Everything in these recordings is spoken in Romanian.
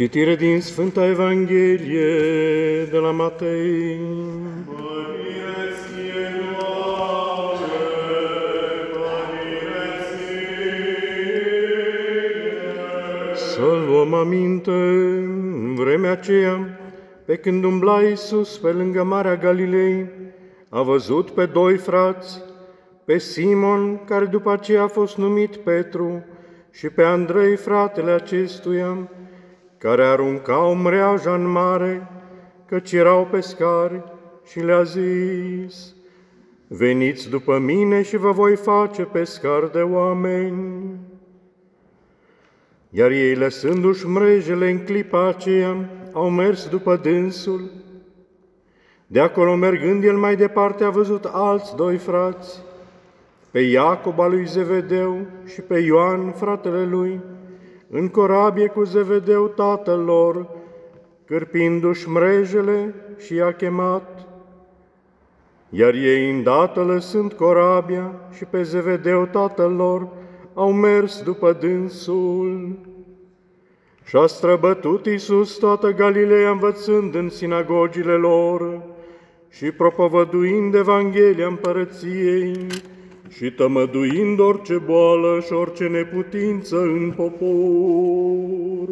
Citire din Sfânta Evanghelie de la Matei. Să luăm aminte, în vremea aceea, pe când umbla Iisus pe lângă Marea Galilei, a văzut pe doi frați, pe Simon, care după aceea a fost numit Petru, și pe Andrei, fratele acestuia, care aruncau mreaja în mare, căci erau pescari, și le-a zis, Veniți după mine și vă voi face pescari de oameni. Iar ei, lăsându-și mrejele în clipa aceea, au mers după dânsul. De acolo, mergând el mai departe, a văzut alți doi frați, pe Iacob al lui Zevedeu și pe Ioan, fratele lui, în corabie cu Zevedeu tatăl lor, cârpindu-și mrejele și i-a chemat. Iar ei, îndată lăsând corabia și pe Zevedeu tatăl lor, au mers după dânsul. Și-a străbătut Iisus toată Galileea învățând în sinagogile lor și propovăduind Evanghelia împărăției și tămăduind orice boală și orice neputință în popor.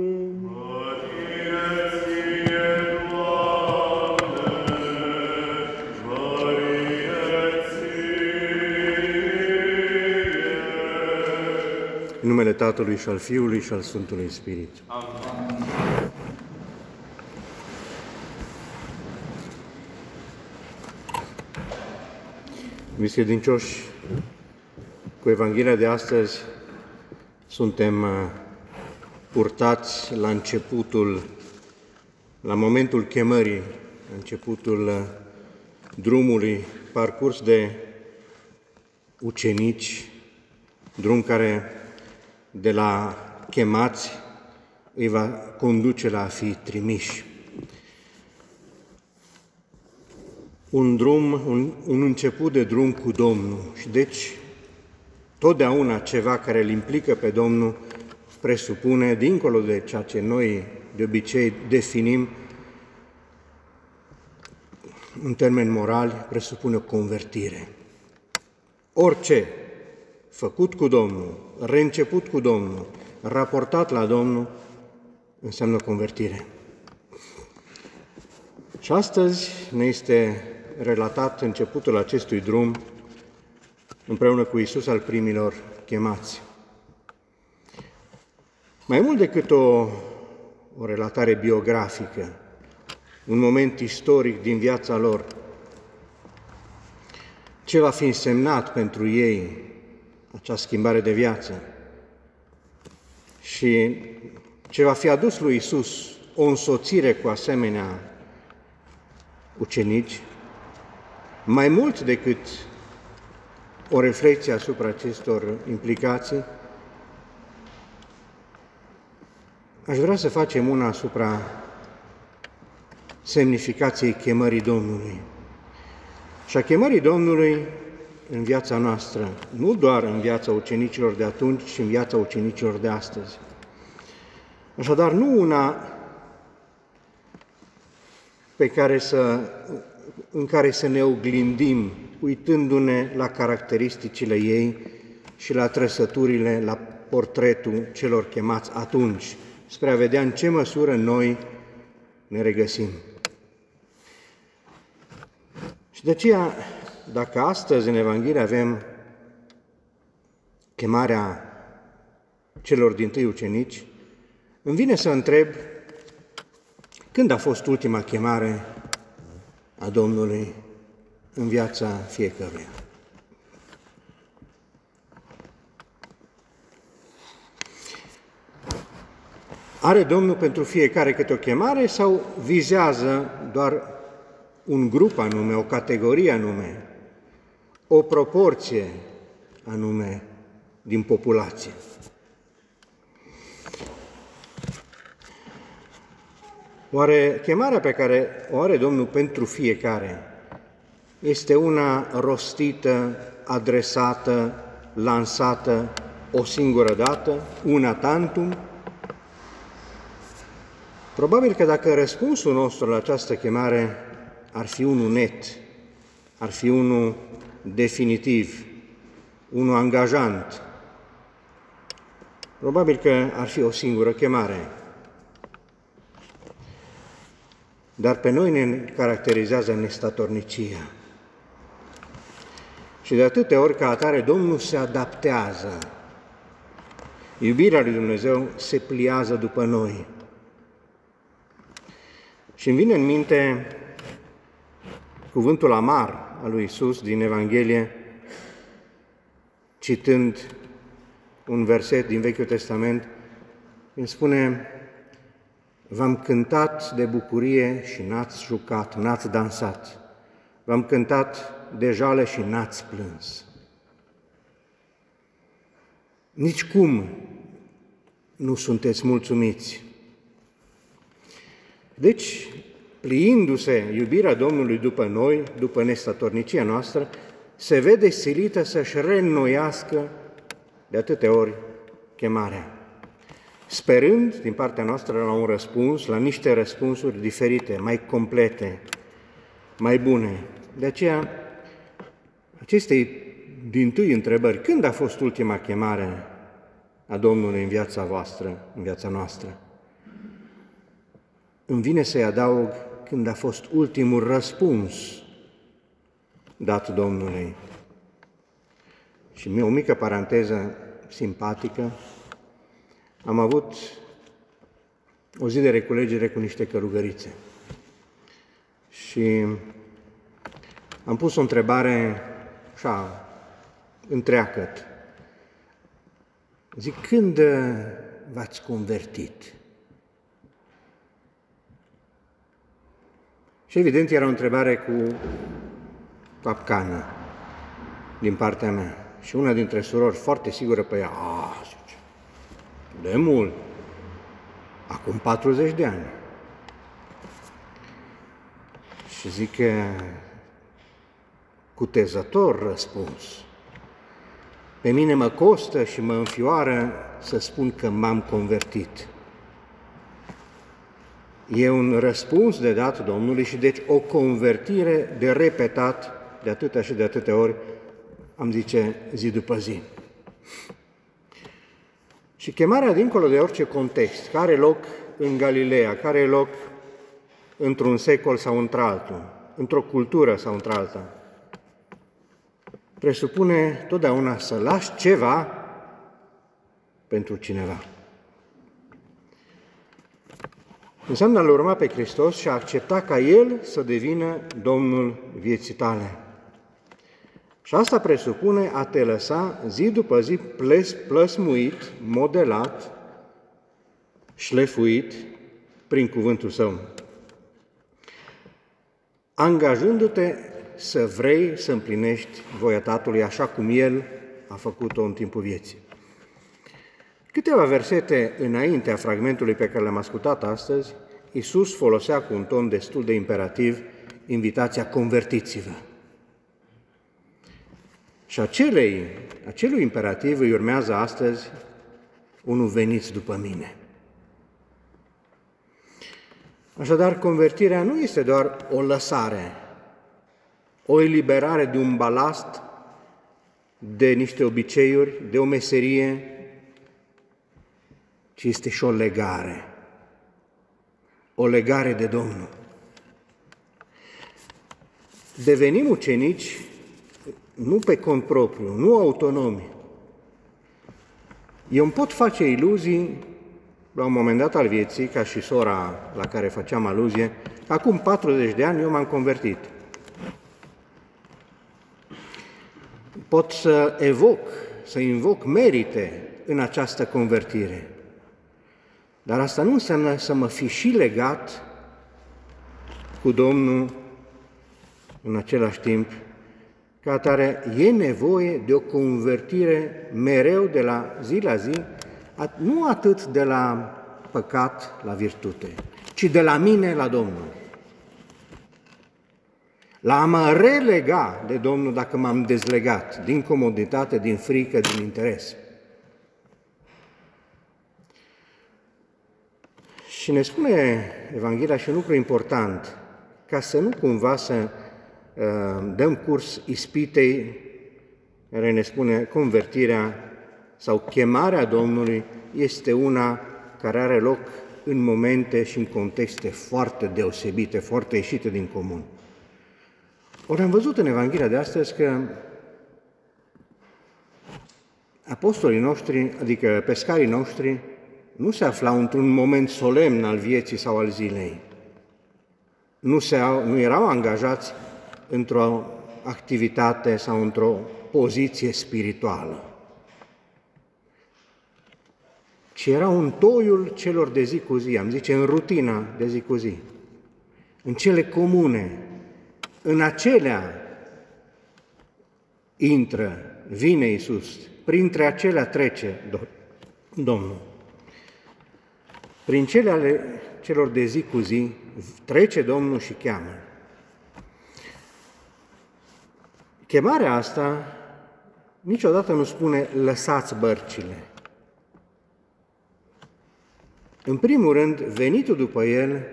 În numele Tatălui și al Fiului și al Sfântului Spirit. Amin. Biserincioși, cu Evanghelia de astăzi suntem uh, purtați la începutul, la momentul chemării, începutul uh, drumului parcurs de ucenici, drum care de la chemați îi va conduce la a fi trimiși. Un drum, un, un început de drum cu Domnul și deci totdeauna ceva care îl implică pe Domnul presupune, dincolo de ceea ce noi de obicei definim în termeni morali, presupune o convertire. Orice făcut cu Domnul, reînceput cu Domnul, raportat la Domnul, înseamnă convertire. Și astăzi ne este relatat începutul acestui drum împreună cu Isus al primilor chemați. Mai mult decât o, o relatare biografică, un moment istoric din viața lor, ce va fi însemnat pentru ei acea schimbare de viață și ce va fi adus lui Isus o însoțire cu asemenea ucenici, mai mult decât o reflexie asupra acestor implicații, aș vrea să facem una asupra semnificației chemării Domnului. Și a chemării Domnului în viața noastră, nu doar în viața ucenicilor de atunci, ci în viața ucenicilor de astăzi. Așadar, nu una pe care să, în care să ne oglindim, uitându-ne la caracteristicile ei și la trăsăturile, la portretul celor chemați atunci, spre a vedea în ce măsură noi ne regăsim. Și de aceea, dacă astăzi în Evanghelie avem chemarea celor din tâi ucenici, îmi vine să întreb când a fost ultima chemare a Domnului în viața fiecăruia? Are Domnul pentru fiecare câte o chemare sau vizează doar un grup anume, o categorie anume, o proporție anume din populație? Oare chemarea pe care o are Domnul pentru fiecare este una rostită, adresată, lansată o singură dată, una tantum? Probabil că dacă răspunsul nostru la această chemare ar fi unul net, ar fi unul definitiv, unul angajant, probabil că ar fi o singură chemare. Dar pe noi ne caracterizează nestatornicia. Și de atâtea ori ca atare Domnul se adaptează. Iubirea lui Dumnezeu se pliază după noi. Și îmi vine în minte cuvântul amar al lui Isus din Evanghelie, citând un verset din Vechiul Testament, îmi spune, V-am cântat de bucurie și n-ați jucat, n-ați dansat. V-am cântat de jale și n-ați plâns. Nici cum nu sunteți mulțumiți. Deci, pliindu-se iubirea Domnului după noi, după nestatornicia noastră, se vede silită să-și reînnoiască de atâtea ori chemarea. Sperând din partea noastră la un răspuns, la niște răspunsuri diferite, mai complete, mai bune. De aceea, acestei din tâi întrebări, când a fost ultima chemare a Domnului în viața voastră, în viața noastră? Îmi vine să-i adaug când a fost ultimul răspuns dat Domnului. Și o mică paranteză simpatică, am avut o zi de reculegere cu niște călugărițe și am pus o întrebare așa, întreagăt. Zic, când v-ați convertit? Și evident era o întrebare cu capcană din partea mea. Și una dintre surori, foarte sigură pe ea, a, zice, de mult, acum 40 de ani. Și zic că cutezător răspuns. Pe mine mă costă și mă înfioară să spun că m-am convertit. E un răspuns de dat Domnului și deci o convertire de repetat de atâtea și de atâtea ori, am zice, zi după zi. Și chemarea dincolo de orice context, care loc în Galileea, care loc într-un secol sau într-altul, într-o cultură sau într-alta, presupune totdeauna să lași ceva pentru cineva. Înseamnă a-L urma pe Hristos și a accepta ca El să devină Domnul vieții tale. Și asta presupune a te lăsa zi după zi ples, plăsmuit, modelat, șlefuit prin cuvântul Său. Angajându-te să vrei să împlinești voia Tatălui așa cum El a făcut-o în timpul vieții. Câteva versete înaintea fragmentului pe care l-am ascultat astăzi, Iisus folosea cu un ton destul de imperativ invitația convertiți-vă. Și acelei, acelui imperativ îi urmează astăzi unul veniți după mine. Așadar, convertirea nu este doar o lăsare, o eliberare de un balast, de niște obiceiuri, de o meserie, ci este și o legare. O legare de Domnul. Devenim ucenici nu pe cont propriu, nu autonomi. Eu îmi pot face iluzii la un moment dat al vieții, ca și sora la care făceam aluzie, acum 40 de ani eu m-am convertit. Pot să evoc, să invoc merite în această convertire. Dar asta nu înseamnă să mă fi și legat cu Domnul în același timp ca atare, e nevoie de o convertire mereu de la zi la zi, nu atât de la păcat la virtute, ci de la mine la Domnul. La a mă relega de Domnul dacă m-am dezlegat din comoditate, din frică, din interes. Și ne spune Evanghelia și un lucru important, ca să nu cumva să uh, dăm curs ispitei care ne spune convertirea sau chemarea Domnului este una care are loc în momente și în contexte foarte deosebite, foarte ieșite din comun. Ori am văzut în Evanghelia de astăzi că apostolii noștri, adică pescarii noștri, nu se aflau într-un moment solemn al vieții sau al zilei. Nu, se, nu erau angajați într-o activitate sau într-o poziție spirituală, ci erau în toiul celor de zi cu zi, am zice în rutina de zi cu zi, în cele comune, în acelea intră, vine Iisus, printre acelea trece Domnul. Prin cele ale celor de zi cu zi trece Domnul și cheamă. Chemarea asta niciodată nu spune lăsați bărcile. În primul rând, venitul după el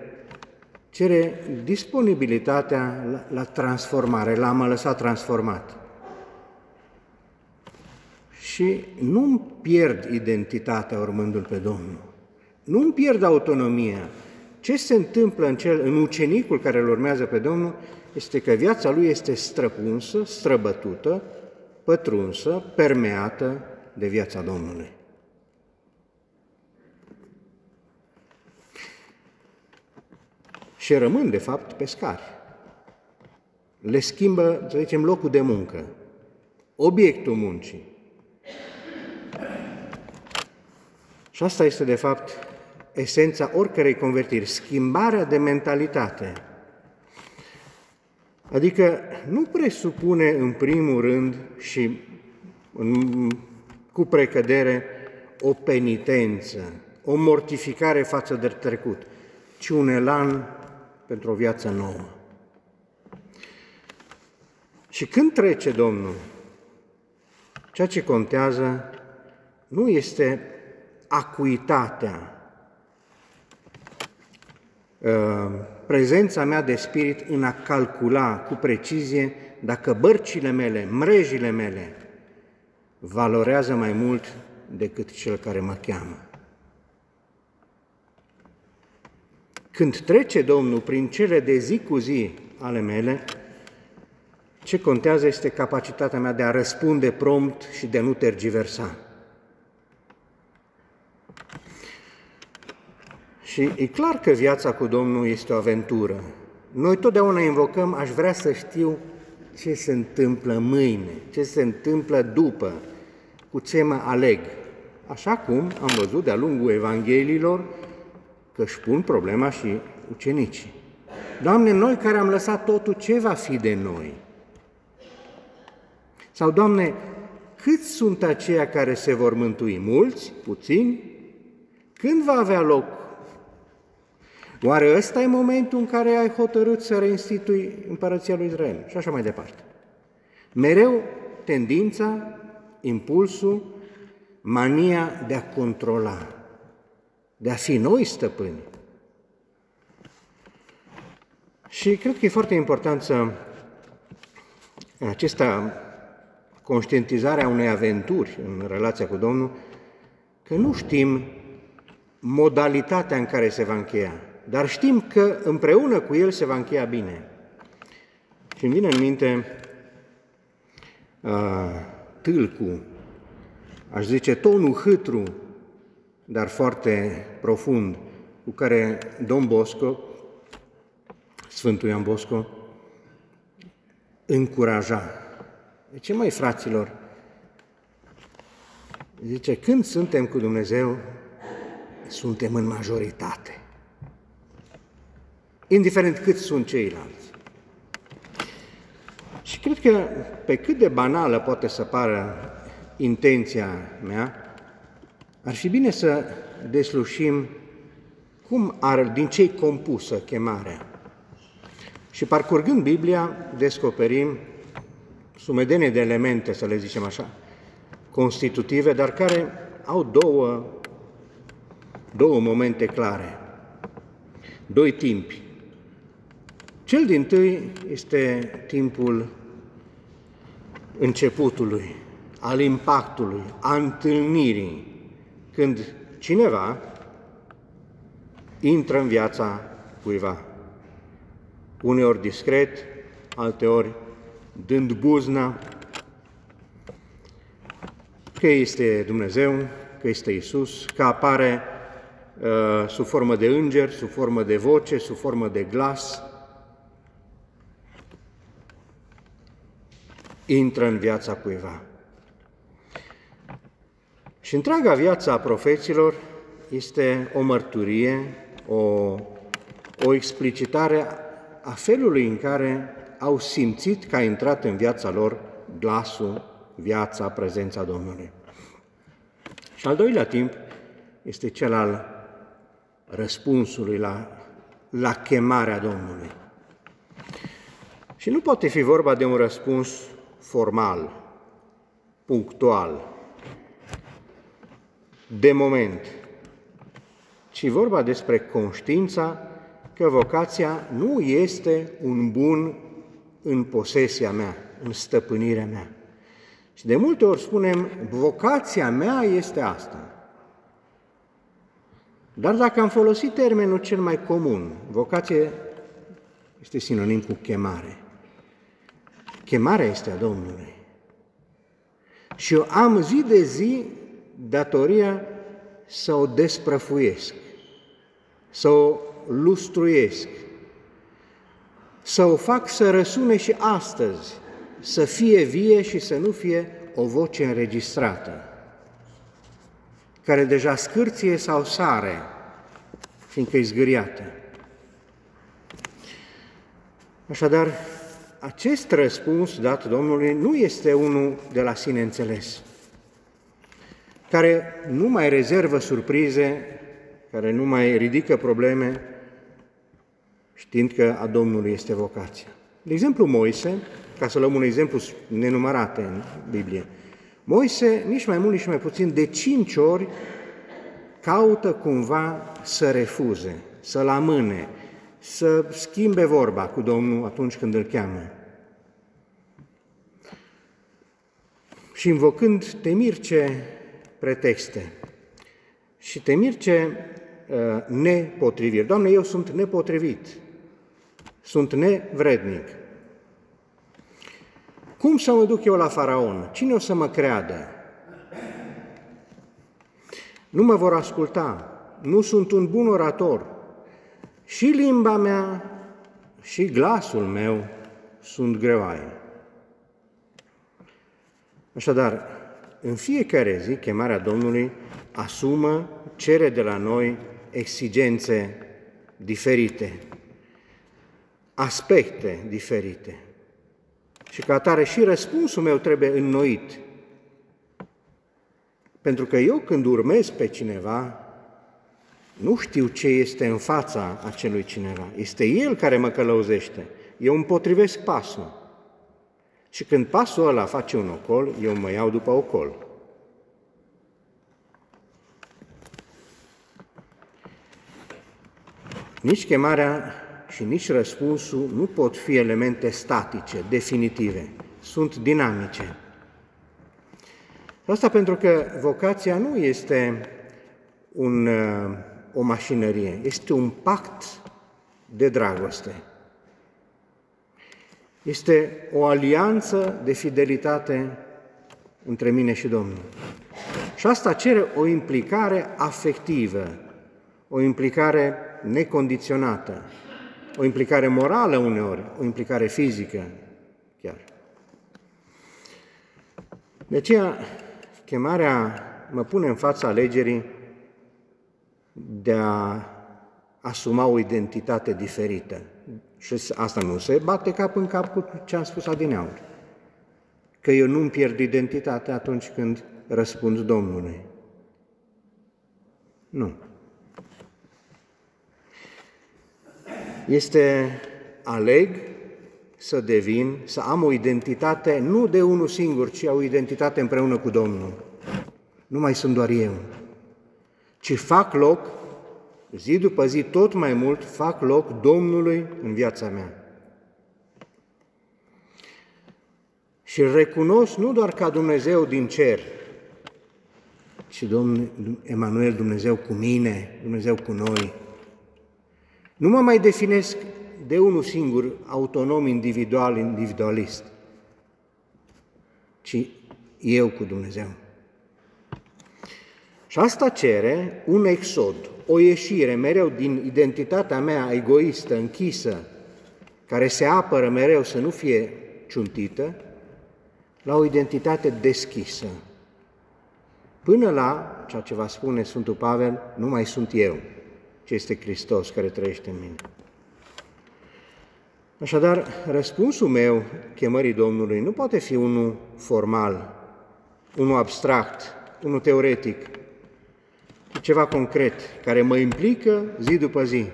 cere disponibilitatea la, la transformare, la a mă lăsa transformat. Și nu-mi pierd identitatea urmându-L pe Domnul. Nu-mi pierd autonomia. Ce se întâmplă în, cel, în ucenicul care îl urmează pe Domnul este că viața lui este străpunsă, străbătută, pătrunsă, permeată de viața Domnului. Și rămân, de fapt, pescari. Le schimbă, să zicem, locul de muncă, obiectul muncii. Și asta este, de fapt, esența oricărei convertiri, schimbarea de mentalitate. Adică nu presupune în primul rând și în, cu precădere o penitență, o mortificare față de trecut, ci un elan pentru o viață nouă. Și când trece Domnul, ceea ce contează nu este acuitatea, ă, prezența mea de spirit în a calcula cu precizie dacă bărcile mele, mrejile mele, valorează mai mult decât cel care mă cheamă. Când trece Domnul prin cele de zi cu zi ale mele, ce contează este capacitatea mea de a răspunde prompt și de a nu tergiversa. Și e clar că viața cu Domnul este o aventură. Noi totdeauna invocăm, aș vrea să știu ce se întâmplă mâine, ce se întâmplă după, cu ce mă aleg. Așa cum am văzut de-a lungul Evangheliilor că își pun problema și ucenicii. Doamne, noi care am lăsat totul, ce va fi de noi? Sau, Doamne, câți sunt aceia care se vor mântui? Mulți? Puțini? Când va avea loc? Oare ăsta e momentul în care ai hotărât să reinstitui împărăția lui Israel? Și așa mai departe. Mereu tendința, impulsul, mania de a controla, de a fi noi stăpâni. Și cred că e foarte important să acesta conștientizarea unei aventuri în relația cu Domnul, că nu știm modalitatea în care se va încheia, dar știm că împreună cu El se va încheia bine. Și îmi vine în minte uh, tâlcu, aș zice tonul hâtru dar foarte profund, cu care Domn Bosco, Sfântul Ioan Bosco, încuraja. De ce mai, fraților? Zice, când suntem cu Dumnezeu, suntem în majoritate. Indiferent cât sunt ceilalți. Și cred că pe cât de banală poate să pară intenția mea, ar fi bine să deslușim cum ar, din ce compusă chemarea. Și parcurgând Biblia, descoperim sumedenie de elemente, să le zicem așa, constitutive, dar care au două, două momente clare. doi timpi. Cel din tâi este timpul începutului, al impactului, a întâlnirii, când cineva intră în viața cuiva. Uneori discret, alteori dând buzna, că este Dumnezeu, că este Isus, că apare uh, sub formă de înger, sub formă de voce, sub formă de glas, intră în viața cuiva. Și întreaga viața a profeților este o mărturie, o, o explicitare a felului în care au simțit că a intrat în viața lor glasul, viața, prezența Domnului. Și al doilea timp este cel al răspunsului la, la chemarea Domnului. Și nu poate fi vorba de un răspuns formal, punctual, de moment, ci vorba despre conștiința că vocația nu este un bun în posesia mea, în stăpânirea mea. Și de multe ori spunem, vocația mea este asta. Dar dacă am folosit termenul cel mai comun, vocație este sinonim cu chemare. Chemarea este a Domnului. Și eu am zi de zi datoria să o desprăfuiesc, să o lustruiesc, să o fac să răsune și astăzi, să fie vie și să nu fie o voce înregistrată, care deja scârție sau sare, fiindcă e zgâriată. Așadar, acest răspuns dat Domnului nu este unul de la sine înțeles, care nu mai rezervă surprize, care nu mai ridică probleme, știind că a Domnului este vocația. De exemplu, Moise, ca să luăm un exemplu nenumărate în Biblie, Moise, nici mai mult, nici mai puțin, de cinci ori caută cumva să refuze, să-l amâne, să schimbe vorba cu Domnul atunci când îl cheamă. Și invocând temirce pretexte și temirce uh, nepotriviri. Doamne, eu sunt nepotrivit, sunt nevrednic. Cum să mă duc eu la faraon? Cine o să mă creadă? Nu mă vor asculta, nu sunt un bun orator. Și limba mea și glasul meu sunt greoaie. Așadar, în fiecare zi, chemarea Domnului asumă, cere de la noi exigențe diferite, aspecte diferite. Și ca atare și răspunsul meu trebuie înnoit. Pentru că eu când urmez pe cineva, nu știu ce este în fața acelui cineva. Este el care mă călăuzește. Eu împotrivesc pasul. Și când pasul ăla face un ocol, eu mă iau după ocol. Nici chemarea și nici răspunsul nu pot fi elemente statice, definitive. Sunt dinamice. Asta pentru că vocația nu este un, o mașinărie, este un pact de dragoste. Este o alianță de fidelitate între mine și Domnul. Și asta cere o implicare afectivă, o implicare necondiționată, o implicare morală uneori, o implicare fizică chiar. De aceea, chemarea mă pune în fața alegerii de a asuma o identitate diferită. Și asta nu se bate cap în cap cu ce am spus adineauri. Că eu nu-mi pierd identitatea atunci când răspund Domnului. Nu. Este aleg să devin, să am o identitate nu de unul singur, ci o identitate împreună cu Domnul. Nu mai sunt doar eu, ci fac loc zi după zi, tot mai mult fac loc Domnului în viața mea. Și îl recunosc nu doar ca Dumnezeu din cer, ci Domnul Emanuel, Dumnezeu cu mine, Dumnezeu cu noi. Nu mă mai definesc de unul singur, autonom, individual, individualist, ci eu cu Dumnezeu. Și asta cere un exod, o ieșire mereu din identitatea mea egoistă, închisă, care se apără mereu să nu fie ciuntită, la o identitate deschisă. Până la ceea ce va spune Sfântul Pavel, nu mai sunt eu, ci este Hristos care trăiește în mine. Așadar, răspunsul meu chemării Domnului nu poate fi unul formal, unul abstract, unul teoretic, ci ceva concret, care mă implică zi după zi.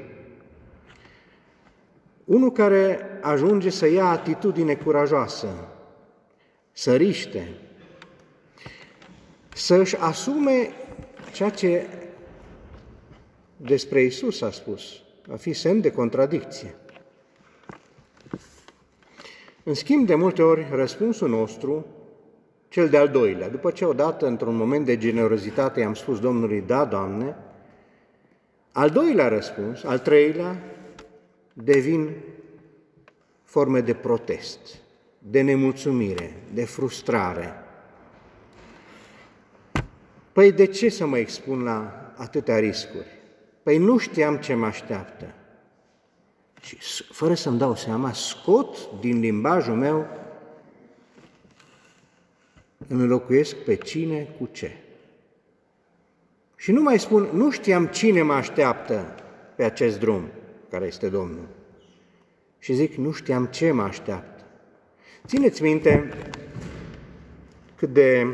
Unul care ajunge să ia atitudine curajoasă, să riște, să-și asume ceea ce despre Isus a spus, a fi semn de contradicție. În schimb, de multe ori, răspunsul nostru, cel de-al doilea, după ce odată, într-un moment de generozitate, i-am spus Domnului, da, Doamne, al doilea răspuns, al treilea, devin forme de protest, de nemulțumire, de frustrare. Păi de ce să mă expun la atâtea riscuri? Păi nu știam ce mă așteaptă. Și fără să-mi dau seama, scot din limbajul meu, îmi înlocuiesc pe cine cu ce. Și nu mai spun, nu știam cine mă așteaptă pe acest drum, care este Domnul. Și zic, nu știam ce mă așteaptă. Țineți minte cât de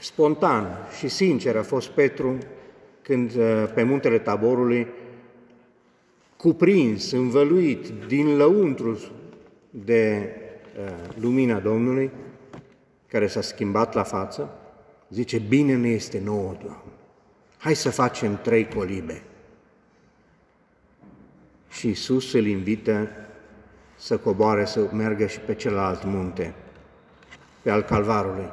spontan și sincer a fost Petru când uh, pe muntele Taborului cuprins, învăluit din lăuntru de uh, lumina Domnului, care s-a schimbat la față, zice, bine ne este nouă, Doamne, hai să facem trei colibe. Și Iisus îl invită să coboare, să meargă și pe celălalt munte, pe al Calvarului.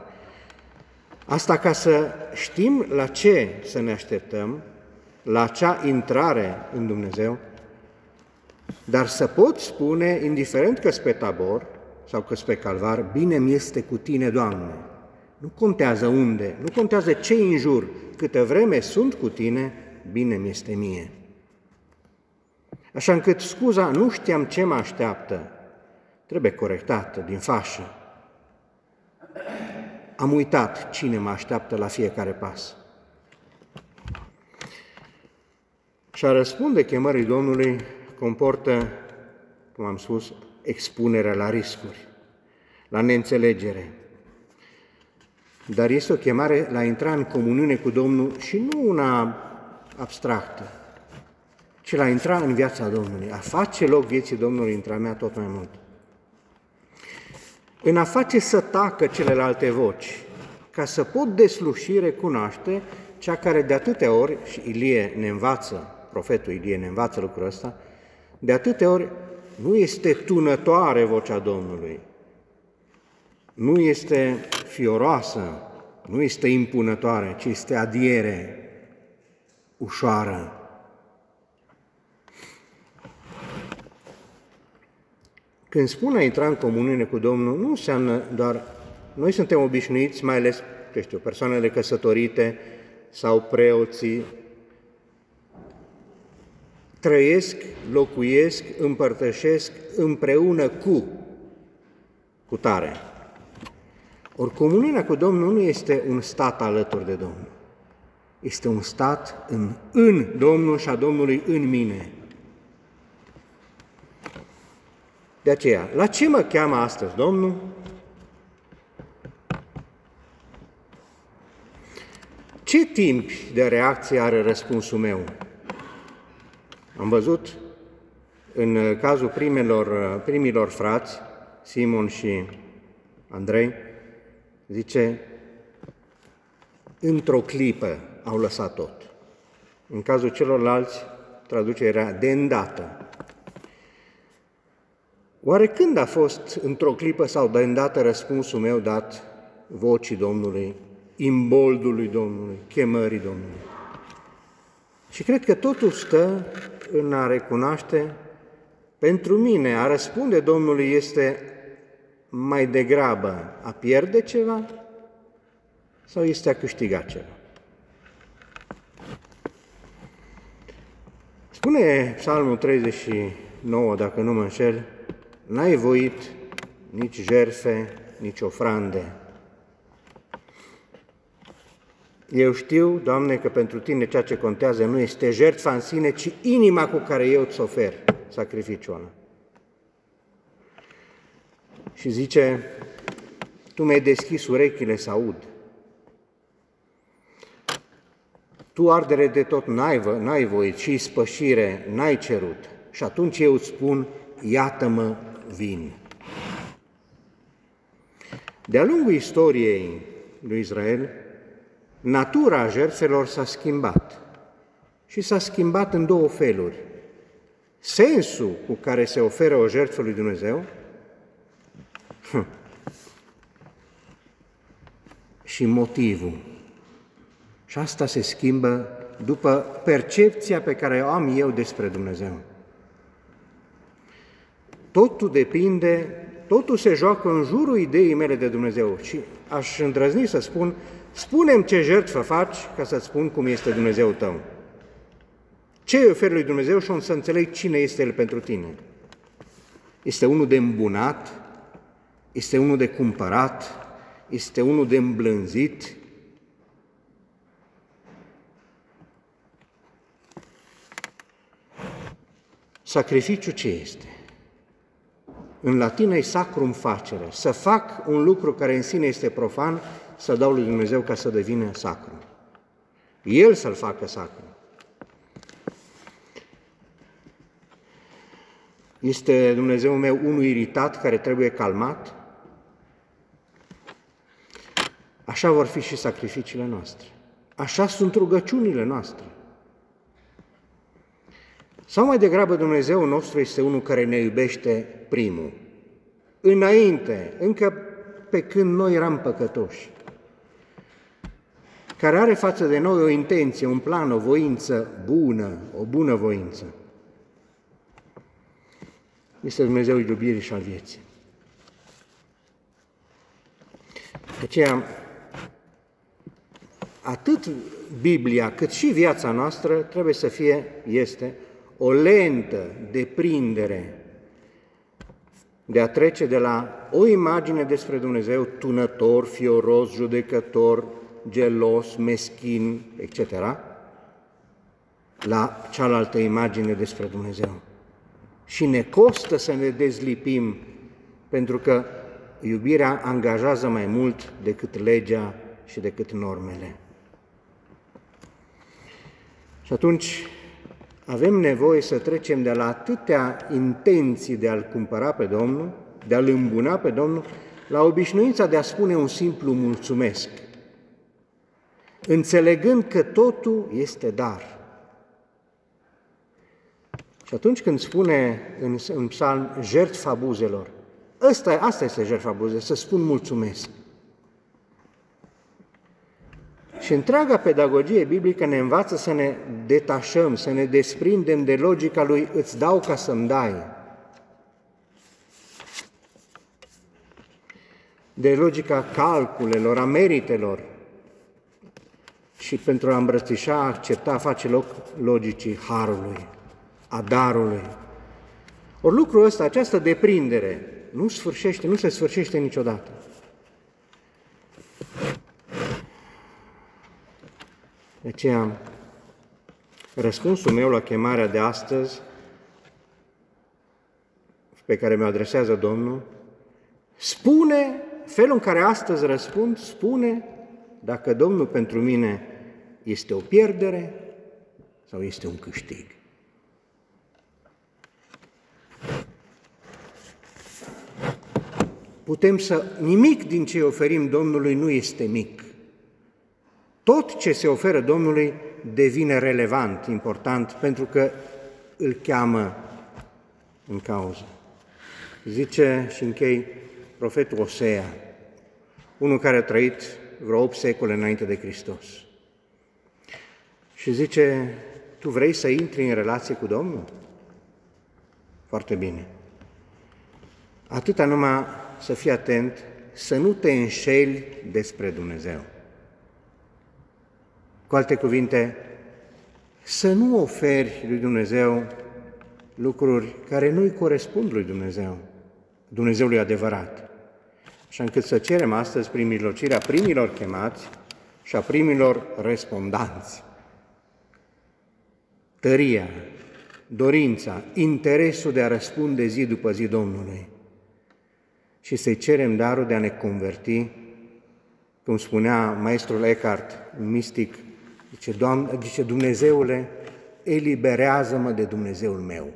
Asta ca să știm la ce să ne așteptăm, la acea intrare în Dumnezeu, dar să pot spune, indiferent că pe tabor sau că pe calvar, bine mi este cu tine, Doamne. Nu contează unde, nu contează ce în jur, câtă vreme sunt cu tine, bine mi este mie. Așa încât scuza, nu știam ce mă așteaptă, trebuie corectată din fașă. Am uitat cine mă așteaptă la fiecare pas. Și a răspunde chemării Domnului comportă, cum am spus, expunerea la riscuri, la neînțelegere. Dar este o chemare la a intra în comuniune cu Domnul și nu una abstractă, ci la a intra în viața Domnului, a face loc vieții Domnului între a mea tot mai mult. În a face să tacă celelalte voci, ca să pot desluși, recunoaște cea care de atâtea ori, și Ilie ne învață, profetul Ilie ne învață lucrul ăsta, de atâtea ori nu este tunătoare vocea Domnului, nu este fioroasă, nu este impunătoare, ci este adiere, ușoară. Când spun a intra în comuniune cu Domnul, nu înseamnă doar, noi suntem obișnuiți, mai ales, știu, persoanele căsătorite sau preoții, trăiesc, locuiesc, împărtășesc împreună cu, cu tare. Ori comuniunea cu Domnul nu este un stat alături de Domnul. Este un stat în, în Domnul și a Domnului în mine. De aceea, la ce mă cheamă astăzi Domnul? Ce timp de reacție are răspunsul meu? Am văzut în cazul primelor, primilor frați, Simon și Andrei, zice, într-o clipă au lăsat tot. În cazul celorlalți, traducerea de îndată. Oare când a fost într-o clipă sau de îndată răspunsul meu dat vocii Domnului, imboldului Domnului, chemării Domnului? Și cred că totul stă în a recunoaște, pentru mine, a răspunde Domnului este mai degrabă a pierde ceva sau este a câștiga ceva. Spune Psalmul 39, dacă nu mă înșel, n-ai voit nici jerfe, nici ofrande. Eu știu, Doamne, că pentru Tine ceea ce contează nu este jertfa în sine, ci inima cu care eu îți ofer sacrificiul ăla. Și zice, Tu mi-ai deschis urechile să aud. Tu ardere de tot n-ai, n-ai voit și spășire n-ai cerut. Și atunci eu îți spun, iată-mă, vin. De-a lungul istoriei lui Israel, natura jertfelor s-a schimbat și s-a schimbat în două feluri. Sensul cu care se oferă o jertfă lui Dumnezeu hm, și motivul. Și asta se schimbă după percepția pe care o am eu despre Dumnezeu. Totul depinde, totul se joacă în jurul ideii mele de Dumnezeu. Și aș îndrăzni să spun, spunem ce jertfă faci ca să spun cum este Dumnezeu tău. Ce îi oferi lui Dumnezeu și o să înțeleg cine este El pentru tine. Este unul de îmbunat, este unul de cumpărat, este unul de îmblânzit, Sacrificiu ce este? În latină e sacrum facere, să fac un lucru care în sine este profan, să dau lui Dumnezeu ca să devină sacru. El să-l facă sacru. Este Dumnezeu meu unul iritat care trebuie calmat? Așa vor fi și sacrificiile noastre. Așa sunt rugăciunile noastre. Sau mai degrabă Dumnezeu nostru este unul care ne iubește primul, înainte, încă pe când noi eram păcătoși, care are față de noi o intenție, un plan, o voință bună, o bună voință. Este Dumnezeu iubirii și al vieții. De aceea, atât Biblia cât și viața noastră trebuie să fie, este, o lentă deprindere de a trece de la o imagine despre Dumnezeu tunător, fioros, judecător, gelos, meschin, etc., la cealaltă imagine despre Dumnezeu. Și ne costă să ne dezlipim, pentru că iubirea angajează mai mult decât legea și decât normele. Și atunci avem nevoie să trecem de la atâtea intenții de a-L cumpăra pe Domnul, de a-L îmbuna pe Domnul, la obișnuința de a spune un simplu mulțumesc, înțelegând că totul este dar. Și atunci când spune în, în psalm jertfa buzelor, asta, asta este jertfa buzelor, să spun mulțumesc. Și întreaga pedagogie biblică ne învață să ne detașăm, să ne desprindem de logica lui îți dau ca să-mi dai. De logica calculelor, a meritelor. Și pentru a îmbrățișa, a accepta, a face loc logicii harului, a darului. Ori lucrul ăsta, această deprindere, nu sfârșește, nu se sfârșește niciodată. De aceea, răspunsul meu la chemarea de astăzi, pe care mi-o adresează Domnul, spune, felul în care astăzi răspund, spune dacă Domnul pentru mine este o pierdere sau este un câștig. Putem să, nimic din ce oferim Domnului nu este mic. Tot ce se oferă Domnului devine relevant, important, pentru că îl cheamă în cauză. Zice și închei profetul Osea, unul care a trăit vreo 8 secole înainte de Hristos. Și zice, tu vrei să intri în relație cu Domnul? Foarte bine. Atâta numai să fii atent să nu te înșeli despre Dumnezeu. Cu alte cuvinte, să nu oferi lui Dumnezeu lucruri care nu-i corespund lui Dumnezeu, Dumnezeului adevărat. Așa încât să cerem astăzi prin mijlocirea primilor chemați și a primilor respondanți. Tăria, dorința, interesul de a răspunde zi după zi Domnului și să-i cerem darul de a ne converti, cum spunea maestrul Eckhart, un mistic, zice, Doamne, zice Dumnezeule, eliberează-mă de Dumnezeul meu.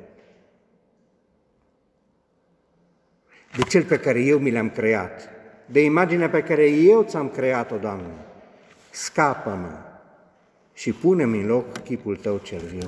De cel pe care eu mi l-am creat, de imaginea pe care eu ți-am creat-o, Doamne. Scapă-mă și pune-mi în loc chipul Tău cel viu.